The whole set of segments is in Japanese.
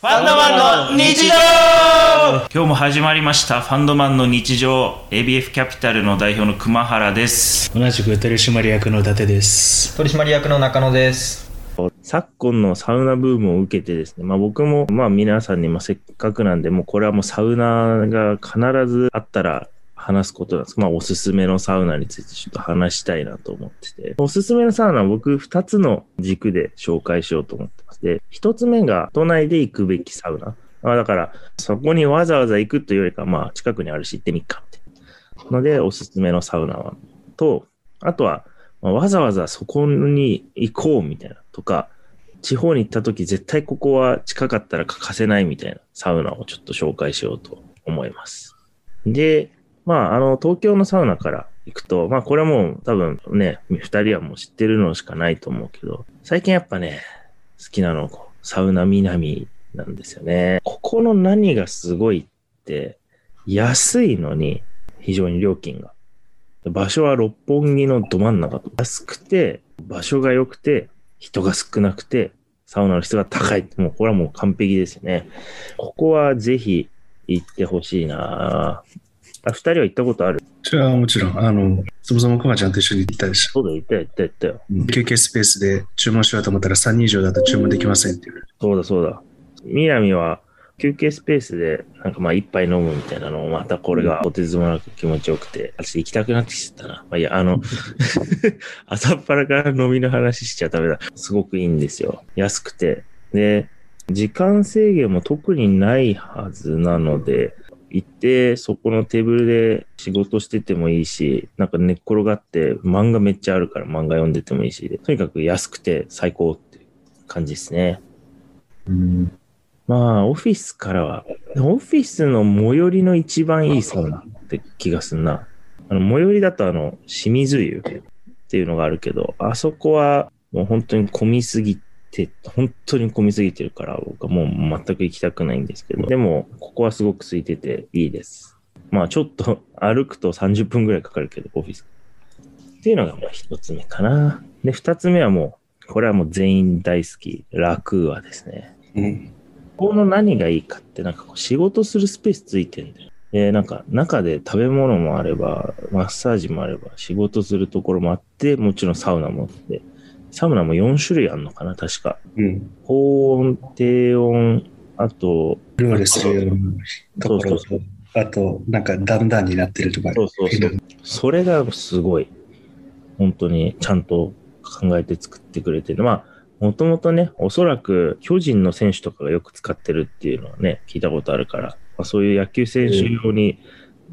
ファンドマンの日常。今日も始まりました。ファンドマンの日常。ABF キャピタルの代表の熊原です。同じく取締役の伊達です。取締役の中野です。昨今のサウナブームを受けてですね、まあ僕もまあ皆さんにもせっかくなんで、もうこれはもうサウナが必ずあったら話すことなんです。まあおすすめのサウナについてちょっと話したいなと思ってて、おすすめのサウナは僕2つの軸で紹介しようと思ってます。で、1つ目が都内で行くべきサウナ。まあだからそこにわざわざ行くというよりか、まあ近くにあるし行ってみっかって。のでおすすめのサウナはと、あとは、まあわざわざそこに行こうみたいなとか、地方に行った時絶対ここは近かったら欠かせないみたいなサウナをちょっと紹介しようと思います。で、まあ、あの、東京のサウナから行くと、まあ、これはもう多分ね、二人はもう知ってるのしかないと思うけど、最近やっぱね、好きなの、サウナ南なんですよね。ここの何がすごいって、安いのに非常に料金が。場所は六本木のど真ん中と。安くて、場所が良くて、人が少なくて、サウナの質が高い。もうこれはもう完璧ですよね。ここはぜひ行ってほしいなあ、二人は行ったことある？それはもちろん、あの、そもそもくまちゃんと一緒に行ったでしょ。そうだ、行ったよ、行ったよ、行ったよ。うん休憩スペースで注文しようと思ったら3人以上だと注文できませんっていう。そうだ、そうだ。南は休憩スペースで、なんかまあ一杯飲むみたいなのも、またこれがとてつもなく気持ちよくて、私行きたくなってきちゃったな。まあいや、あの、朝っぱらから飲みの話しちゃダメだ。すごくいいんですよ。安くて。で、時間制限も特にないはずなので、行って、そこのテーブルで仕事しててもいいし、なんか寝っ転がって漫画めっちゃあるから漫画読んでてもいいし、とにかく安くて最高っていう感じですね。うん。まあ、オフィスからは、オフィスの最寄りの一番いいサウナって気がすんな。あの、最寄りだとあの、清水湯っていうのがあるけど、あそこはもう本当に混みすぎて、本当に混みすぎてるから、僕はもう全く行きたくないんですけど、でも、ここはすごく空いてていいです。まあ、ちょっと歩くと30分ぐらいかかるけど、オフィス。っていうのがまあ一つ目かな。で、二つ目はもう、これはもう全員大好き、ラクーアですね。うん。ここの何がいいかって、なんかこう仕事するスペースついてんだよ。で、なんか中で食べ物もあれば、マッサージもあれば、仕事するところもあって、もちろんサウナもあって、サウナも4種類あるのかな、確か。うん。高温、低温、あと、料理するところそうそうと、あと、なんか段々になってるとか。そうそうそう。それがすごい、本当にちゃんと考えて作ってくれてる。まあ、もともとね、おそらく巨人の選手とかがよく使ってるっていうのはね、聞いたことあるから、まあ、そういう野球選手用に、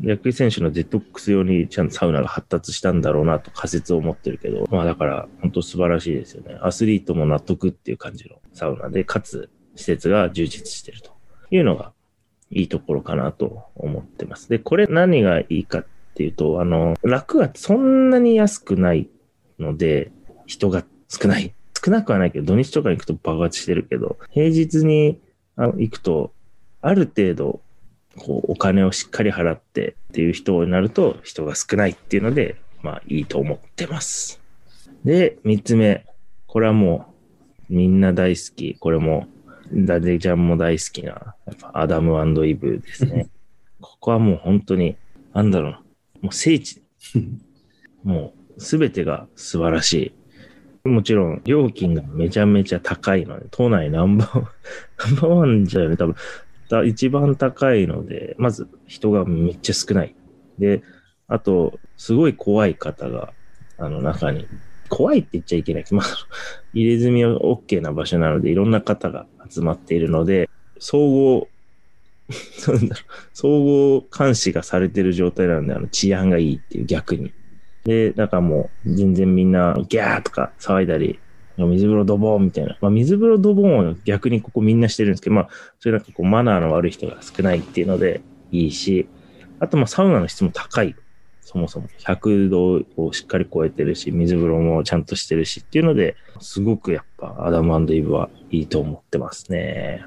野球選手のデトックス用にちゃんとサウナが発達したんだろうなと仮説を持ってるけど、まあだから本当素晴らしいですよね。アスリートも納得っていう感じのサウナで、かつ施設が充実してるというのがいいところかなと思ってます。で、これ何がいいかっていうと、あの、楽がそんなに安くないので、人が少ない。少なくはないけど、土日とか行くと爆発してるけど、平日にあの行くと、ある程度、こう、お金をしっかり払ってっていう人になると、人が少ないっていうので、まあいいと思ってます。で、三つ目。これはもう、みんな大好き。これも、ダデちゃんも大好きな、やっぱアダムイブですね。ここはもう本当に、なんだろうな、もう聖地。もうすべてが素晴らしい。もちろん料金がめちゃめちゃ高いので、都内ナンバーワン、ナンバーワンじゃよね、多分。だ一番高いので、まず人がめっちゃ少ない。で、あと、すごい怖い方が、あの中に、怖いって言っちゃいけない。まあ、入れ墨は OK な場所なので、いろんな方が集まっているので、総合、なんだろう、総合監視がされてる状態なので、あの治安がいいっていう逆に。で、だからもう全然みんなギャーとか騒いだり、水風呂ドボンみたいな。まあ水風呂ドボンは逆にここみんなしてるんですけど、まあそれなんかこうマナーの悪い人が少ないっていうのでいいし、あとまあサウナの質も高い。そもそも100度をしっかり超えてるし、水風呂もちゃんとしてるしっていうので、すごくやっぱアダムイブはいいと思ってますね。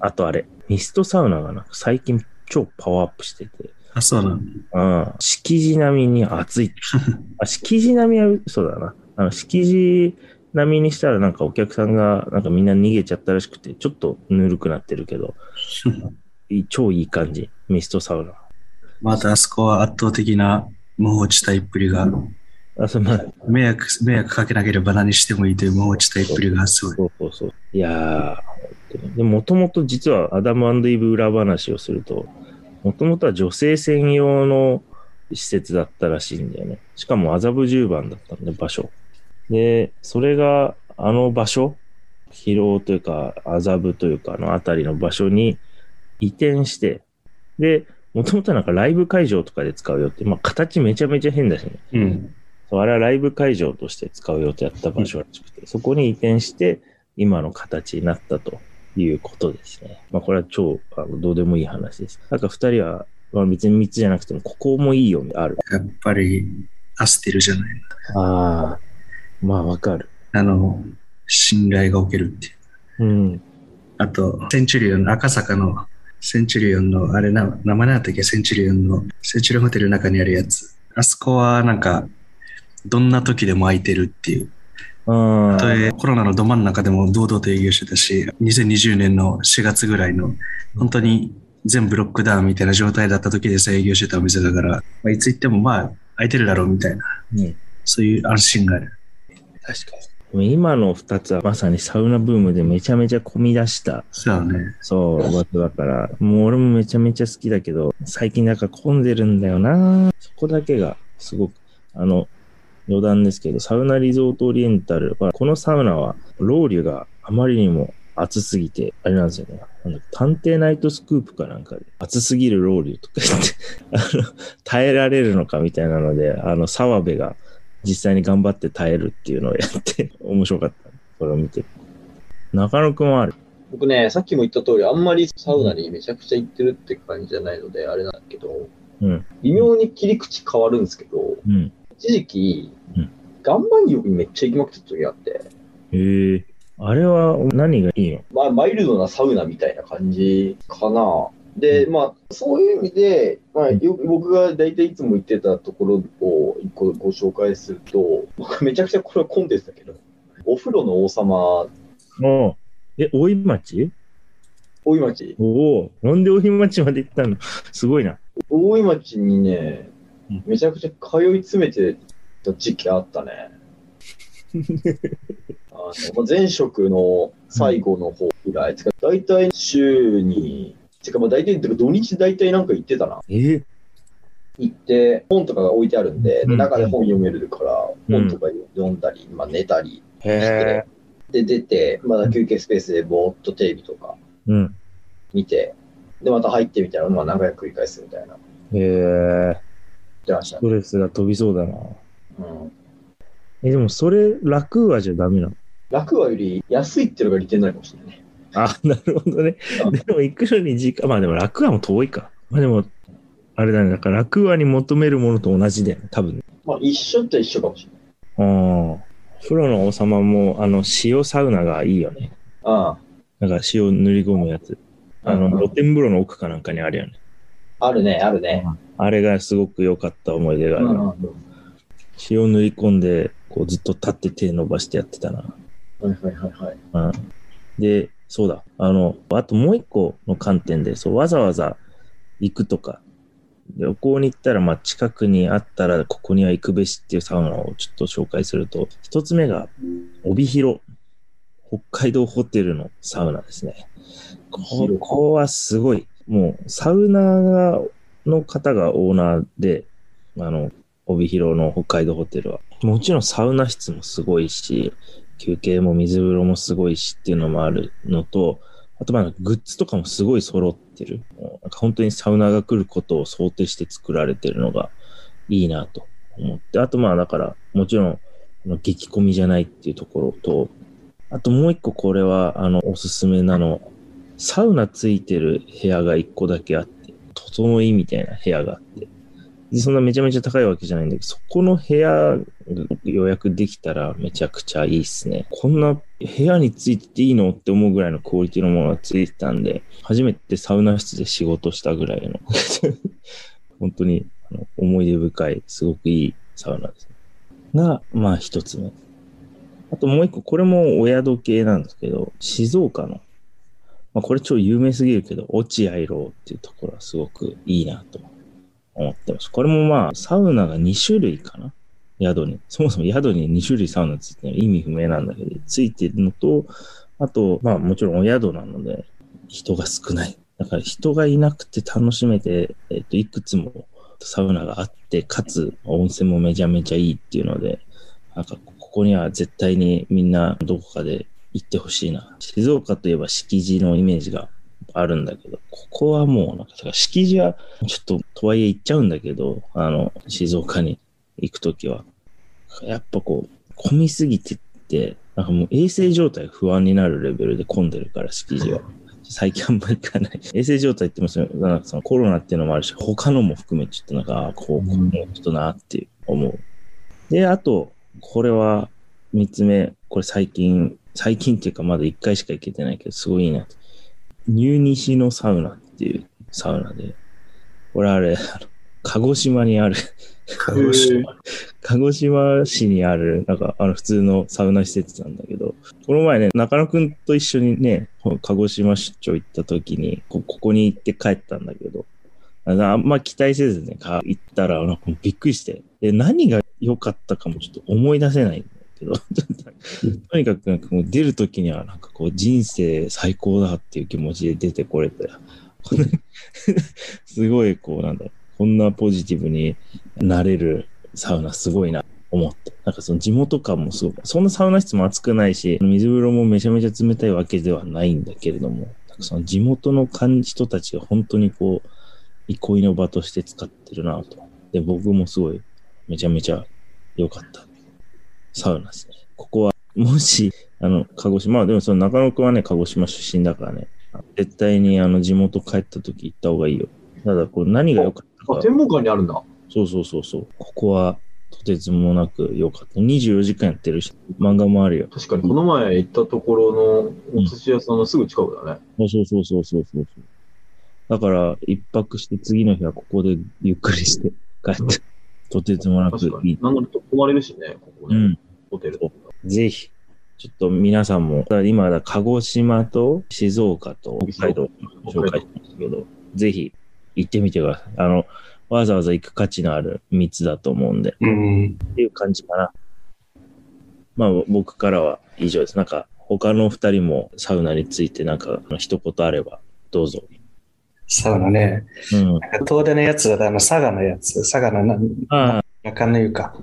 あとあれ、ミストサウナがなんか最近超パワーアップしてて、あ、そうなの。うん。敷地並みに暑い。あ、敷地並みは嘘だな。あの、敷地並みにしたらなんかお客さんがなんかみんな逃げちゃったらしくて、ちょっとぬるくなってるけど、超いい感じ。ミストサウナ。またあそこは圧倒的な無法地帯っぷりが、あ、そう、まあ、迷惑、迷惑かけなければ何してもいいという無法地帯っぷりがすごい。そうそうそう。いやー、もともと実はアダムイブ裏話をすると、もともとは女性専用の施設だったらしいんだよね。しかも麻布十番だったんで、場所。で、それが、あの場所、疲労というか、麻布というか、あの辺りの場所に移転して、で、もともとなんかライブ会場とかで使うよって、まあ形めちゃめちゃ変だしね。うん。そうあれはライブ会場として使う予定やった場所らしくて、そこに移転して、今の形になったということですね。まあ、これは超、あの、どうでもいい話です。なんか二人は、まあ別に三つじゃなくても、ここもいいよ、ある。やっぱり、アステルじゃない。ああ、まあわかる。あの、信頼がおけるっていう。うん。あと、センチュリオン、赤坂のセンチュリオンの、あれな、名前なんだっけ？センチュリオンの、センチュリオンホテルの中にあるやつ。あそこはなんか、どんな時でも空いてるっていう。あたとえコロナのど真ん中でも堂々と営業してたし、2020年の4月ぐらいの、本当に全部ロックダウンみたいな状態だった時でさえ営業してたお店だから、まあ、いつ行ってもまあ、空いてるだろうみたいな、うん。そういう安心がある。確かに。今の二つはまさにサウナブームでめちゃめちゃ混み出したそうだね。そう、場所だから、もう俺もめちゃめちゃ好きだけど、最近なんか混んでるんだよなそこだけがすごく、あの、余談ですけど、サウナリゾートオリエンタルは、このサウナは、ロウリュがあまりにも暑すぎて、あれなんですよね。探偵ナイトスクープかなんかで、暑すぎるロウリュとか言って、あの、耐えられるのかみたいなので、あの、澤部が実際に頑張って耐えるっていうのをやって、面白かった。それを見て。中野くんはある？僕ね、さっきも言った通り、あんまりサウナにめちゃくちゃ行ってるって感じじゃないので、あれなんだけど、うん。微妙に切り口変わるんですけど、うん。一時期うん、岩盤浴にめっちゃ行きまくってた時があって、へえ。あれは何がいいの？まあ、マイルドなサウナみたいな感じかな。で、まあ、そういう意味で、まあ、よ僕が大体いつも行ってたところを一個ご紹介すると、僕めちゃくちゃこれは混んでたけど、お風呂の王様、おえ、大井町？大井町。おおなんで大井町まで行ったの？すごいな。大井町にねうん、めちゃくちゃ通い詰めてた時期あったね。あのまあ前職の最後の方ぐらい、つか大体週に、てかまあ大体、てか土日大体なんか行ってたな。え？ー行って、本とかが置いてあるんで、中で本読めるから、うん本とか読んだり、まあ、寝たりへで、出て、まだ休憩スペースでぼーっとテレビとかえ。うん。見て、で、また入ってみたら、まあ、長く繰り返すみたいな。へえ。ス。トレスが飛びそうだな。うん。え、でもそれ、楽はじゃダメなの？楽はより安いっていうのが利点なのかもしれないね。あ、なるほどね。でも行くのに時間、まあでも楽はも遠いか。まあでも、あれだね。だから楽はに求めるものと同じだよね。多分。まあ、一緒って一緒かもしれない。ああ。風呂の王様も、あの、塩サウナがいいよね。あなんか塩塗り込むやつ。あの、露天風呂の奥かなんかにあるよね。あ、あるね、あるね。あれがすごく良かった思い出がある。うん塩塗り込んで、こうずっと立って手伸ばしてやってたな。はいはいはいはい。うん。で、そうだ。あの、あともう一個の観点で、そう、わざわざ行くとか、旅行に行ったら、まあ、近くにあったら、ここには行くべしっていうサウナをちょっと紹介すると、一つ目が、帯広。北海道ホテルのサウナですね。ここはすごい。もう、サウナの方がオーナーで、あの、帯広の北海道ホテルは。もちろんサウナ室もすごいし、休憩も水風呂もすごいしっていうのもあるのと、あとまあグッズとかもすごい揃ってる。なんか本当にサウナが来ることを想定して作られてるのがいいなと思って。あとまあだからもちろん激混みじゃないっていうところと、あともう一個これはあのおすすめなの、サウナついてる部屋が一個だけあって、整いみたいな部屋があって、でそんなめちゃめちゃ高いわけじゃないんだけど、そこの部屋予約できたらめちゃくちゃいいっすね。こんな部屋についてていいのって思うぐらいのクオリティのものがついてたんで、初めてサウナ室で仕事したぐらいの、本当にあの思い出深い、すごくいいサウナですね。が、まあ一つ目。あともう一個、これもお宿系なんですけど、静岡の、まあ、これ超有名すぎるけど、落合楼っていうところはすごくいいなと思思ってます。これもまあ、サウナが2種類かな宿に。そもそも宿に2種類サウナついてる意味不明なんだけど、ついてるのと、あと、まあもちろんお宿なので、人が少ない。だから人がいなくて楽しめて、えっ、と、いくつもサウナがあって、かつ温泉もめちゃめちゃいいっていうので、なんかここには絶対にみんなどこかで行ってほしいな。静岡といえば敷地のイメージがあるんだけど、ここはもうなんか、か敷地はちょっととはいえ行っちゃうんだけど、あの、静岡に行くときは、やっぱこう、混みすぎてって、なんかもう衛生状態不安になるレベルで混んでるから、敷地は。最近あんまり行かない。衛生状態って言ってもその、そのコロナっていうのもあるし、他のも含めちょっとなんか、あこう、この人なって思う。で、あと、これは三つ目、これ最近、最近っていうかまだ一回しか行けてないけど、すごいいいな。ニューニシのサウナっていうサウナで、これあれ、鹿児島にある、鹿児島。鹿児島市にある、なんか、あの、普通のサウナ施設なんだけど、この前ね、中野くんと一緒にね、鹿児島出張行った時に、こここに行って帰ったんだけど、あんま期待せずね、か行ったら、びっくりして、で、何が良かったかもちょっと思い出せないけど、とにかくなんかもう出る時には、なんかこう、人生最高だっていう気持ちで出てこれて、こんなすごいこう、なんだろう、こんなポジティブになれるサウナすごいな、思って。なんかその地元感もすごく、そんなサウナ室も暑くないし、水風呂もめちゃめちゃ冷たいわけではないんだけれども、なんかその地元の感人たちが本当にこう、憩いの場として使ってるなと。で、僕もすごい、めちゃめちゃ良かった。サウナですね。ここは、もし、あの、鹿児島、まあでもその中野くんはね、鹿児島出身だからね、絶対にあの地元帰った時行った方がいいよ。ただ、これ何が良かったあ、か。天文館にあるんだ。そうそうそうそう。ここはとてつもなく良かった。24時間やってるし、漫画もあるよ。確かに、この前行ったところのお寿司屋さんのすぐ近くだね。そうそうそうそうそうそう。だから、一泊して次の日はここでゆっくりして帰って、とてつもなくいい。。なんなら泊まれるしね、ここね。うん。ホテル。ぜひ、ちょっと皆さんも、今だ鹿児島と静岡と北海道を紹介しましたけど、ぜひ行ってみてください。あの、わざわざ行く価値のある3つだと思うんで、うん。っていう感じかな。まあ僕からは以上です。なんか他の2人もサウナについてなんか一言あればどうぞ。サウナね。うん。なんか遠出のやつだと、あの、佐賀のやつ。佐賀のなああ、中野湯か。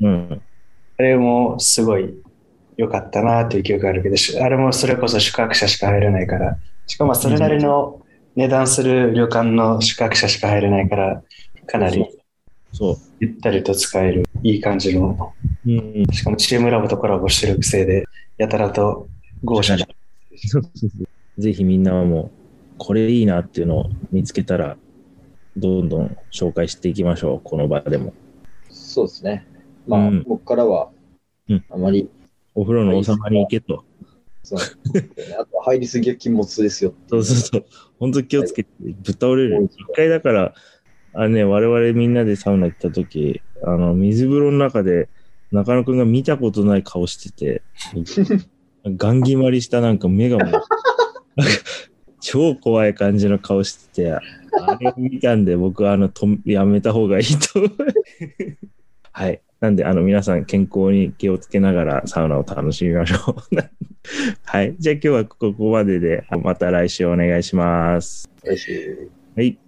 うん。あれもすごい良かったなっていう記憶があるけど、しあれもそれこそ宿泊者しか入れないから、しかもそれなりの値段する旅館の宿泊者しか入れないから、かなりそゆったりと使えるいい感じの、う。うん。しかもチームラボとコラボしてるせいで、やたらと豪華な。ぜひみんなはもう、これいいなっていうのを見つけたら、どんどん紹介していきましょう。この場でも。そうですね。まあ、うん僕からはうん、あまり、お風呂の王様に行けと。そのあと入りすぎは禁物ですよそうそうそう。本当気をつけて、ぶっ倒れる。一回だから、あれね、我々みんなでサウナ行った時、あの、水風呂の中で、中野くんが見たことない顔してて、ガン決まりしたなんか目がもう、超怖い感じの顔してて、あれを見たんで僕はあの、とやめた方がいいと。はい。なんで、あの、皆さん健康に気をつけながらサウナを楽しみましょう。はい。じゃあ今日はここまでで、また来週お願いします。来週はい。